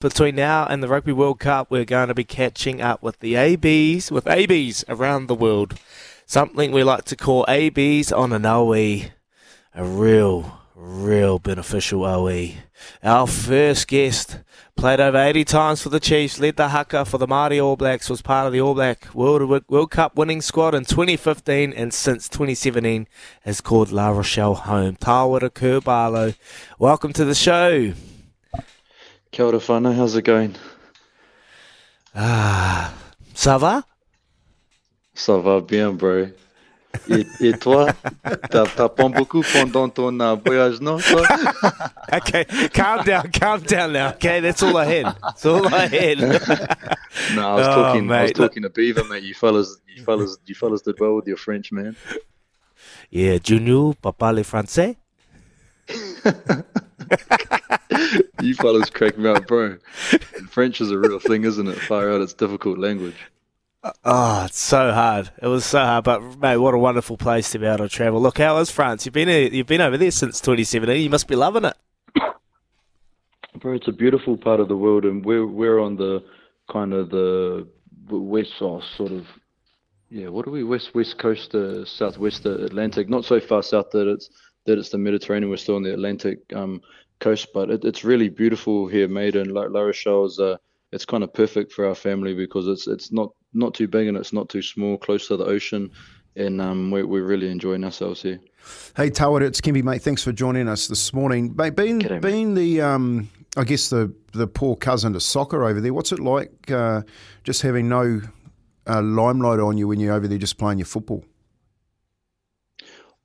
between now and the Rugby World Cup, we're going to be catching up with the ABs, with ABs around the world. Something we like to call ABs on an OE. A real, real beneficial OE. Our first guest played over 80 times for the Chiefs, led the haka for the Māori All Blacks, was part of the All Black World, World Cup winning squad in 2015 and since 2017 has called La Rochelle home. Tāwera Kerr-Barlow, welcome to the show. Kia ora whānau, how's it going? Ah, ça va? Ça va bien, bro. Et, et toi, pas beaucoup pendant ton uh, voyage, non? Okay, calm down, calm down now. Okay, that's all I had. That's all I had. no, I was Oh, talking. I was talking to Beaver, mate. You fellas, you fellas, you fellas did well with your French, man. yeah, Junior, papa le français. You fellas crack me up, bro. French is a real thing, isn't it? Far out, it's difficult language. Oh, it's so hard. It was so hard, but mate, what a wonderful place to be able to travel. Look, how is France? You've been you've been over there since 2017. You must be loving it. Bro, it's a beautiful part of the world, and we're we're on the kind of the west or sort of yeah. What are we west west coast, uh, southwest Atlantic? Not so far south that it's that it's the Mediterranean. We're still in the Atlantic um, coast, but it, it's really beautiful here, made in La, La Rochelle is uh, it's kind of perfect for our family because it's it's not not too big and it's not too small, close to the ocean, and um, we're we're really enjoying ourselves here. Hey, Tawera, it's Kempy, mate. Thanks for joining us this morning. Mate, being, G'day, mate. being the, um, I guess, the, the poor cousin to soccer over there, what's it like uh, just having no uh, limelight on you when you're over there just playing your football?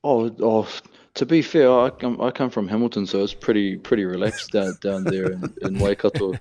Oh, oh, to be fair, I come, I come from Hamilton, so it's pretty pretty relaxed down, down there in, in Waikato.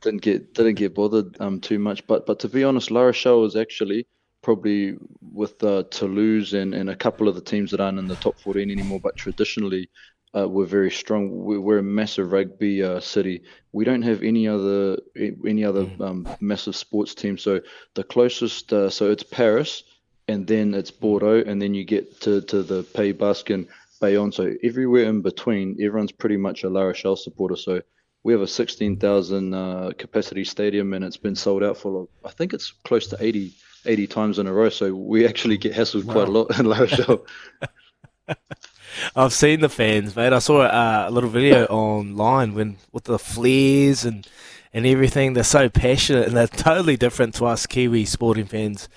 Didn't get didn't get bothered um too much, but but to be honest, La Rochelle is actually probably with uh, Toulouse and, and a couple of the teams that aren't in the top 14 anymore, but traditionally uh, we're very strong. We're, we're a massive rugby uh, city. We don't have any other any other um, massive sports team. So the closest, uh, so it's Paris, and then it's Bordeaux, and then you get to, to the Pays Basque and Bayonne. So everywhere in between, everyone's pretty much a La Rochelle supporter. So we have a 16,000 uh, capacity stadium, and it's been sold out for I think it's close to 80, 80 times in a row. So we actually get hassled quite a lot in La Rochelle. I've seen the fans, mate. I saw uh, a little video online when with the flares and and everything. They're so passionate and they're totally different to us Kiwi sporting fans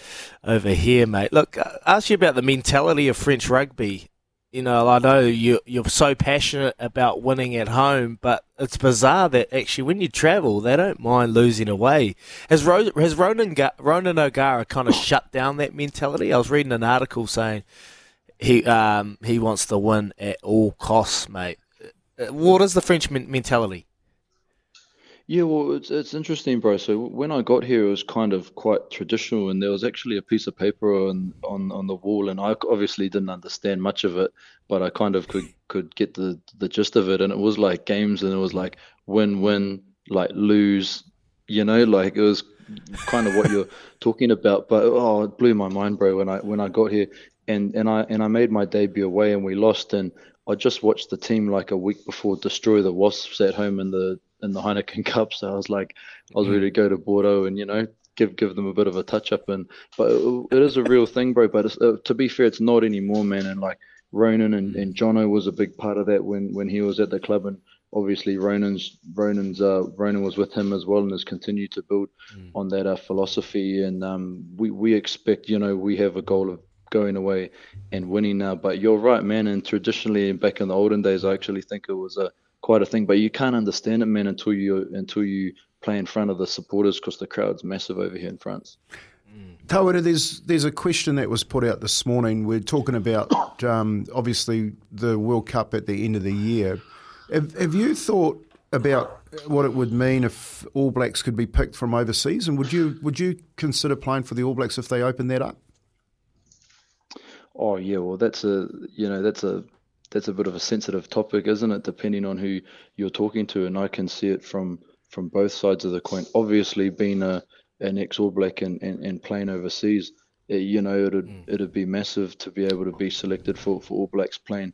over here, mate. Look, I ask you about the mentality of French rugby. You know, I know you you're so passionate about winning at home, but it's bizarre that actually when you travel, they don't mind losing away. Has Ro- has Ronan Ronan O'Gara kind of shut down that mentality? I was reading an article saying he um he wants to win at all costs, mate. Uh, What is the French men- mentality? Yeah, well, it's it's interesting, bro. So when I got here, it was kind of quite traditional, and there was actually a piece of paper on on on the wall, and I obviously didn't understand much of it, but I kind of could could get the the gist of it, and it was like games, and it was like win win, like lose, you know, like it was kind of what you're talking about. But oh, it blew my mind, bro, when I when I got here, and and I and I made my debut away, and we lost, and I just watched the team like a week before destroy the Wasps at home in the in the Heineken Cup. So I was like, I was ready to go to Bordeaux and you know give give them a bit of a touch up. And but it, it is a real thing, bro. But it's, uh, to be fair, it's not anymore, man. And like Ronan and, and Jono was a big part of that when when he was at the club and. Obviously, Ronan's Ronan's uh, Ronan was with him as well, and has continued to build on that uh, philosophy. And um, we we expect, you know, we have a goal of going away and winning now. But you're right, man. And traditionally, back in the olden days, I actually think it was a quite a thing. But you can't understand it, man, until you until you play in front of the supporters because the crowd's massive over here in France. Tawera, there's there's a question that was put out this morning. We're talking about um, obviously the World Cup at the end of the year. Have, have you thought about what it would mean if All Blacks could be picked from overseas, and would you would you consider playing for the All Blacks if they open that up? Oh yeah, well that's a you know that's a that's a bit of a sensitive topic, isn't it? Depending on who you're talking to, and I can see it from from both sides of the coin. Obviously, being a an ex All Black and, and, and playing overseas, eh, you know it'd it'd be massive to be able to be selected for, for All Blacks playing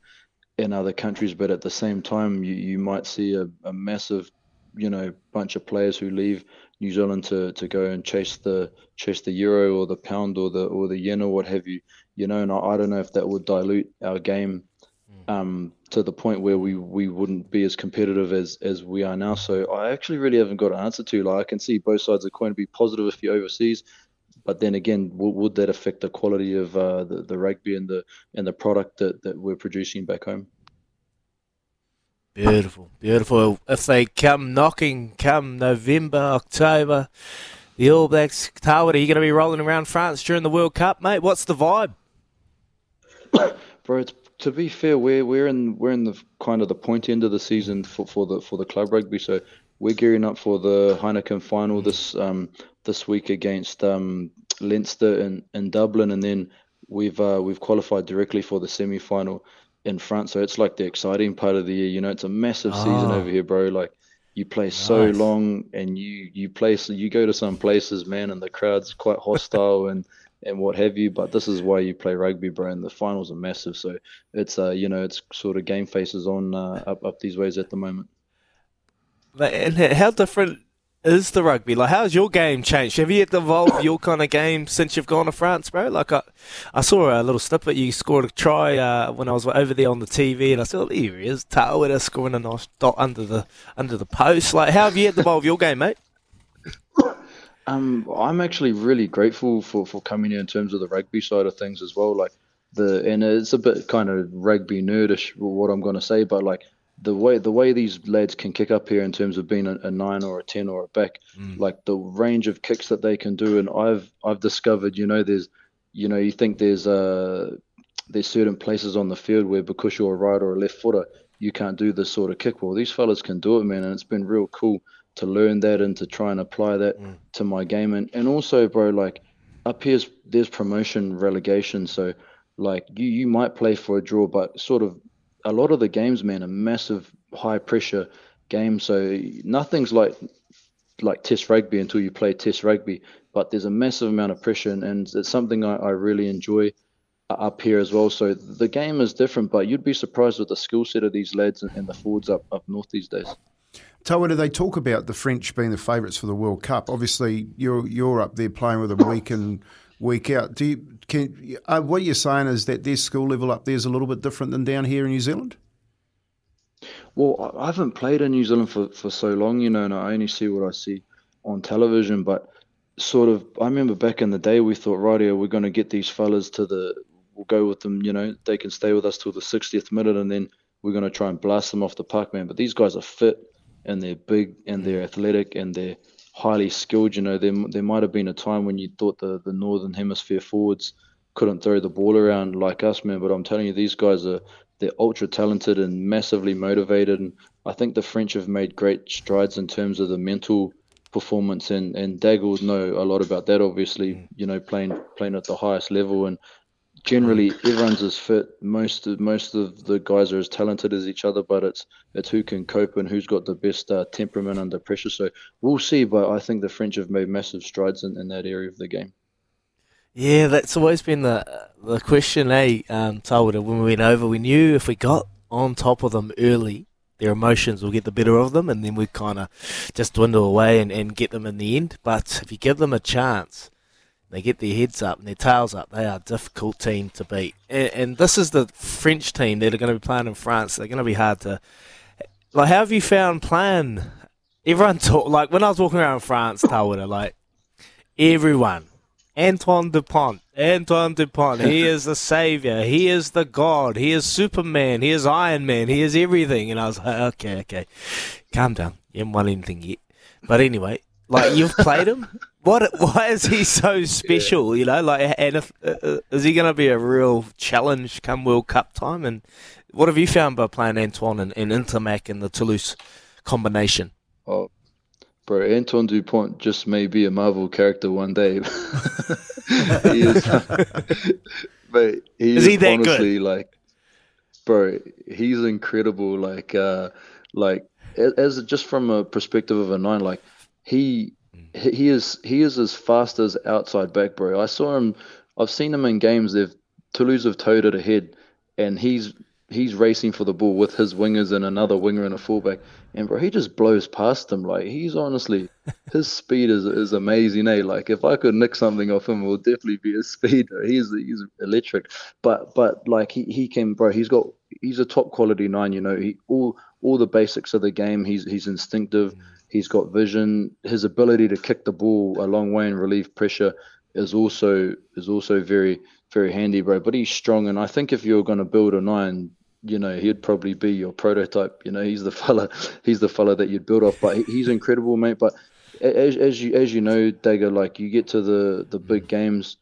in other countries. But at the same time, you, you might see a, a massive you know bunch of players who leave New Zealand to, to go and chase the chase the euro or the pound or the or the yen or what have you. You know, and I, I don't know if that would dilute our game mm. Um, to the point where we, we wouldn't be as competitive as, as we are now. So I actually really haven't got an answer to. Like I can see both sides of the coin to be positive if you're overseas, but then again, would, would that affect the quality of uh, the, the rugby and the and the product that, that we're producing back home? Beautiful, beautiful. If they come knocking come November, October, the All Blacks, Tawera, are you going to be rolling around France during the World Cup, mate? What's the vibe? Bro, to be fair, we're we're in we're in the kind of the point end of the season for, for the for the club rugby. So we're gearing up for the Heineken final this um this week against um Leinster in, in Dublin, and then we've uh, we've qualified directly for the semi final in France. So it's like the exciting part of the year. You know, it's a massive oh. season over here, bro. Like you play nice. so long and you you play so you go to some places, man, and the crowd's quite hostile and and what have you. But this is why you play rugby, bro. And the finals are massive, so it's uh you know it's sort of game faces on uh, up up these ways at the moment. And how different is the rugby? Like, how's your game changed? Have you evolved your kind of game since you've gone to France, bro? Like, I, I saw a little snippet. You scored a try uh, when I was over there on the TV, and I saw here he is, Tawera scoring a nice dot under the under the post. Like, how have you evolved your game, mate? Um, I'm actually really grateful for, for coming here in terms of the rugby side of things as well. Like the and it's a bit kind of rugby nerdish what I'm going to say, but like the way the way these lads can kick up here in terms of being a, a nine or a ten or a back, mm. like the range of kicks that they can do, and I've I've discovered, you know, there's, you know, you think there's uh there's certain places on the field where because you're a right or a left footer, you can't do this sort of kick. Well, these fellas can do it, man, and it's been real cool to learn that and to try and apply that mm. to my game, and and also, bro, like up here's there's promotion relegation, so like you you might play for a draw, but sort of a lot of the games, man, are massive high pressure games. So nothing's like like Test rugby until you play Test rugby. But there's a massive amount of pressure, and, and it's something I, I really enjoy up here as well. So the game is different, but you'd be surprised with the skill set of these lads and, and the forwards up, up north these days. Toa, do they talk about the French being the favourites for the World Cup? Obviously, you're you're up there playing with them week in, week out. Do you can uh, what you're saying is that their school level up there is a little bit different than down here in New Zealand? Well, I haven't played in New Zealand for, for so long, you know, and I only see what I see on television. But sort of, I remember back in the day, we thought, right here, we're going to get these fellas to the, we'll go with them, you know, they can stay with us till the 60th minute, and then we're going to try and blast them off the park, man. But these guys are fit and they're big and they're athletic and they're highly skilled. You know, there, there might have been a time when you thought the, the Northern Hemisphere forwards couldn't throw the ball around like us, man. But I'm telling you, these guys are they're ultra talented and massively motivated. And I think the French have made great strides in terms of the mental performance. And and Daggle would know a lot about that. Obviously, mm. you know, playing playing at the highest level and generally everyone's as fit. Most of most of the guys are as talented as each other, but it's it's who can cope and who's got the best uh, temperament under pressure. So we'll see. But I think the French have made massive strides in, in that area of the game. Yeah, that's always been the the question, eh? Um, when we went over, we knew if we got on top of them early, their emotions will get the better of them, and then we kind of just dwindle away and, and get them in the end. But if you give them a chance they get their heads up and their tails up. They are a difficult team to beat. And, and this is the French team that are going to be playing in France. They're going to be hard to. Like, how have you found playing? Everyone talk like when I was walking around France, Tawera, like everyone, Antoine Dupont, Antoine Dupont, he is the savior, he is the god, he is Superman, he is Iron Man, he is everything. And I was like, okay, okay, calm down, you haven't won anything yet. But anyway, like you've played him. What? Why is he so special? Yeah. You know, like, and if, uh, uh is he going to be a real challenge come World Cup time? And what have you found by playing Antoine and, and Ntamack in the Toulouse combination? Oh, bro, Antoine Dupont just may be a Marvel character one day. he is, but he is, is he that honestly good? like, bro, he's incredible. Like, uh, like as just from a perspective of a nine, like he he is he is as fast as outside back, bro. I saw him. I've seen him in games. They've Toulouse have towed it ahead, and he's he's racing for the ball with his wingers and another winger and a fullback, and bro, he just blows past them. Like he's honestly, his speed is is amazing. Eh? Like if I could nick something off him, it would definitely be his speed. He's he's electric. But but like he he can, bro. He's got he's a top quality nine. You know, he all all the basics of the game. He's he's instinctive. He's got vision. His ability to kick the ball a long way and relieve pressure is also is also very very handy, bro. But he's strong, and I think if you're going to build a nine, you know, he'd probably be your prototype. You know, he's the fella, he's the fella that you'd build off. But he's incredible, mate. But as, as you as you know, Dagger, like you get to the the big games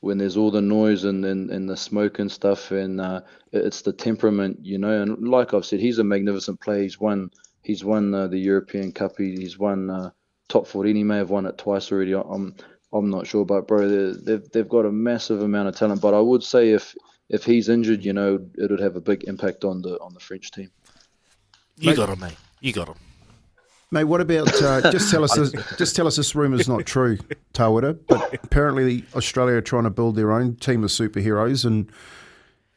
when there's all the noise and, and, and the smoke and stuff, and uh, it's the temperament, you know. And like I've said, he's a magnificent player. He's won he's won uh, the European Cup. he's won uh, top 14. He may have won it twice already. I'm I'm not sure, but bro, they've they've got a massive amount of talent. But I would say if if he's injured, you know, it would have a big impact on the on the French team. You mate, got him, mate. You got him. Mate, what about uh, just tell us this, just tell us this is not true, Tawera, but apparently Australia are trying to build their own team of superheroes and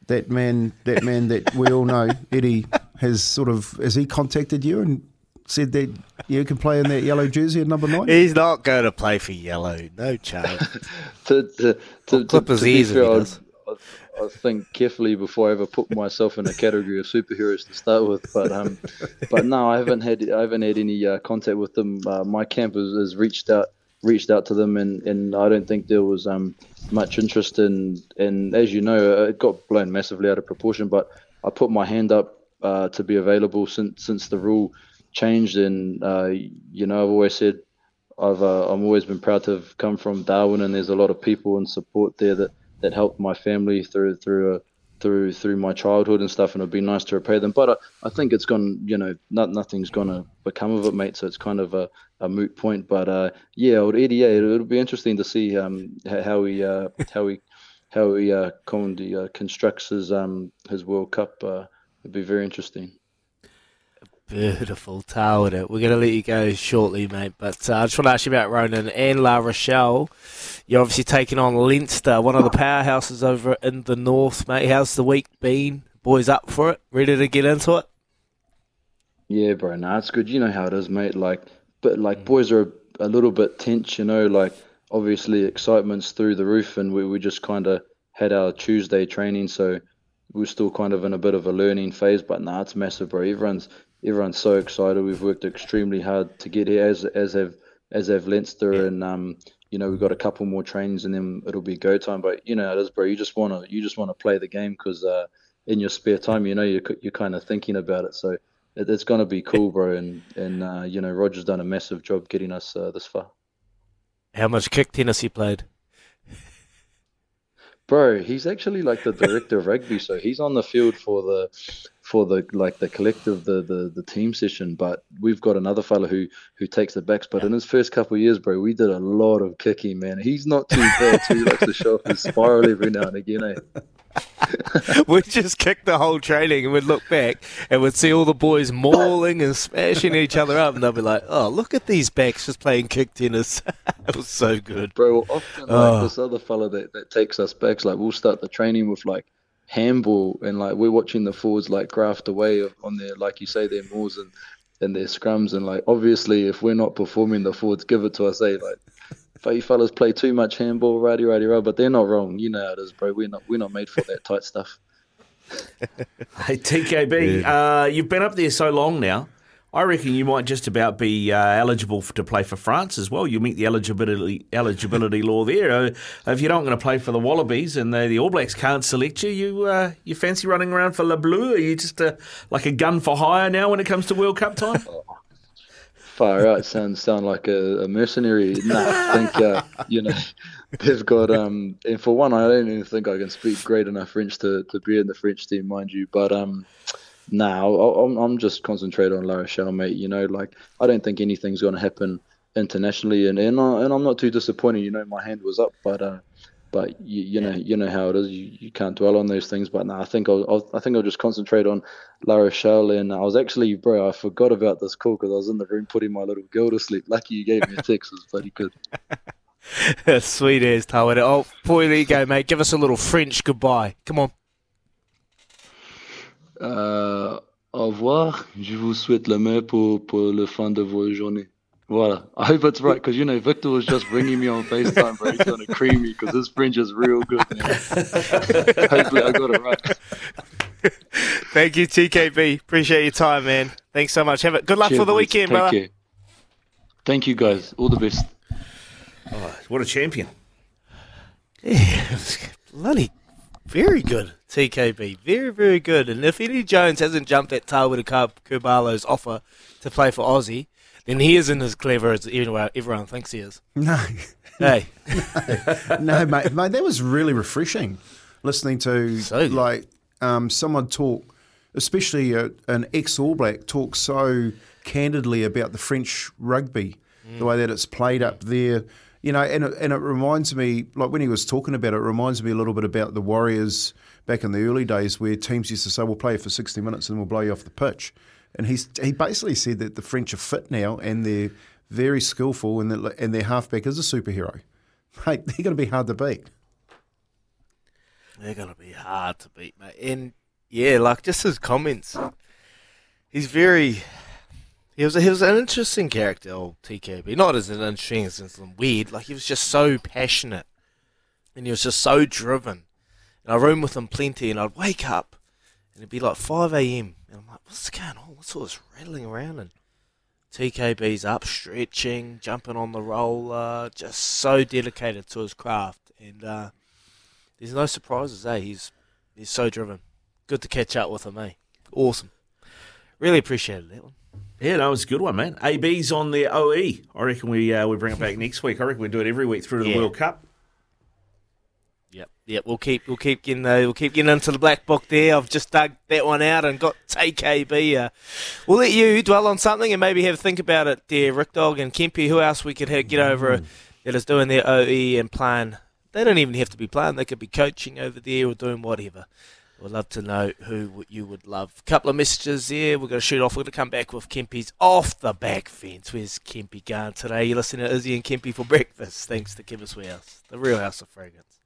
that man that man that we all know, Eddie, has sort of has he contacted you and said that you can play in that yellow jersey at number nine? He's not going to play for yellow. No chance. to to, to, to, to be fair, I think carefully before I ever put myself in a category of superheroes to start with. But um, but no, I haven't had I haven't had any uh, contact with them. Uh, my camp has, has, reached out reached out to them, and, and I don't think there was um much interest in. And as you know, it got blown massively out of proportion. But I put my hand up uh, to be available since since the rule changed, and uh, you know I've always said I've uh, I've always been proud to have come from Darwin, and there's a lot of people and support there that that helped my family through through a, through through my childhood and stuff, and it'd be nice to repay them. But I, I think it's gone, you know, not, nothing's gonna become of it, mate. So it's kind of a, a moot point. But uh, yeah, old yeah, it'll, it'll be interesting to see um, how he uh, how he how he uh, Condi, uh, constructs his um his World Cup. It'd be very interesting. Beautiful towel. We're going to let you go shortly, mate. But uh, I just want to ask you about Ronan and La Rochelle. You're obviously taking on Leinster, one of the powerhouses over in the north, mate. How's the week been? Boys up for it? Ready to get into it? Yeah, bro. Nah, it's good. You know how it is, mate. Like, but like, mm. boys are a, a, little bit tense. You know, like obviously excitement's through the roof, and we we just kind of had our Tuesday training, so we're still kind of in a bit of a learning phase. But nah, it's massive, bro. Everyone's everyone's so excited. We've worked extremely hard to get here, as as have as have Leinster, yeah. and um, you know we've got a couple more trains, and then it'll be go time. But you know it is, bro. You just wanna you just wanna play the game because uh, in your spare time, you know you're you're kind of thinking about it. So it, it's gonna be cool, bro. And and uh, you know Roger's done a massive job getting us uh, this far. How much kick tennis he played? Bro, he's actually like the director of rugby, so he's on the field for the for the like the collective the, the the team session. But we've got another fella who who takes the backs. But in his first couple of years, bro, we did a lot of kicking, man. He's not too bad. so he likes to show off his spiral every now and again, eh? we'd just kick the whole training and we'd look back and we'd see all the boys mauling and smashing each other up and they'd be like, oh, look at these backs just playing kick tennis. it was so good. Bro, often oh. like this other fella that, that takes us backs, like we'll start the training with like handball and like we're watching the forwards like graft away on their, like you say, their mauls and, and their scrums and like obviously if we're not performing the forwards give it to us, eh? Like you fellas play too much handball, righty, righty, righty, but they're not wrong. You know how it is, bro. We're not we're not made for that tight stuff. hey TKB, yeah. uh, you've been up there so long now. I reckon you might just about be uh, eligible to play for France as well. You meet the eligibility eligibility law there. Uh, if you're not going to play for the Wallabies and the, the All Blacks can't select you, you uh, you fancy running around for Le Bleu? Are you just uh, like a gun for hire now when it comes to World Cup time? far out sounds sound like a, a mercenary. No, I think uh, you know they've got um and for one I don't even think I can speak great enough French to, to be in the French team, mind you. But um now I'm I'm just concentrated on La Rochelle, mate. You know, like I don't think anything's gonna happen internationally and and, I, and I'm not too disappointed, you know, my hand was up, but uh but you, you know you know how it is. You, you can't dwell on those things. But no, I think I'll, I'll I think I'll just concentrate on La Rochelle. And I was actually, bro, I forgot about this call because I was in the room putting my little girl to sleep. Lucky you gave me a text. It was bloody good. Sweet as Tawera. Oh, boy, there you go, mate. Give us a little French goodbye. Come on. Euh, au revoir. Je vous souhaite le meilleur pour, pour le fin de vos journées. Voilà. I hope it's right because you know Victor was just ringing me on FaceTime, bro. He's gonna cream me because his fringe is real good. Hopefully, I got it right. Thank you, TKB. Appreciate your time, man. Thanks so much. Have it. Good luck Cheers, for the weekend, Take brother. care. Thank you, guys. All the best. Oh, what a champion. Yeah, bloody very good. TKB, very very good. And if Eddie Jones hasn't jumped at Tawera Kerr-Barlow's offer to play for Aussie, then he isn't as clever as everyone everyone thinks he is. No, Hey, no, mate, mate, that was really refreshing listening to So like um, someone talk, especially a, an ex All Black, talk so candidly about the French rugby, the way that it's played up there. You know, and it, and it reminds me, like when he was talking about it, it reminds me a little bit about the Warriors back in the early days, where teams used to say, "We'll play for sixty minutes and we'll blow you off the pitch." And he's he basically said that the French are fit now and they're very skillful, and that and their halfback is a superhero. Mate, they're going to be hard to beat. they're gonna be hard to beat, mate. And yeah, like just his comments, he's very. He was he was an interesting character, old TKB. Not as an interesting as in some weird. Like he was just so passionate, and he was just so driven. And I room with him plenty, and I'd wake up, and it'd be like five a.m. and I'm like, "What's going on? What's all this rattling around?" And TKB's up, stretching, jumping on the roller, just so dedicated to his craft. And uh, there's no surprises, eh? He's he's so driven. Good to catch up with him, eh? Awesome. Really appreciated that one. Yeah, no, it was a good one, man. AB's on the OE. I reckon we uh, we bring it back next week. I reckon we do it every week through to the World Cup. Yep, yep. We'll keep we'll keep getting uh, we'll keep getting into the black book there. I've just dug that one out and got TKB. Uh, we'll let you dwell on something and maybe have a think about it, there, Rick Dog and Kempy. Who else we could have, get over that is doing their OE and playing? They don't even have to be playing. They could be coaching over there or doing whatever. We'd love to know who you would love. A couple of messages there. We're going to shoot off. We're going to come back with Kempy's off the back fence. Where's Kempy gone today? You're listening to Izzy and Kempy for breakfast. Thanks to Chemist Warehouse, the real house of fragrance.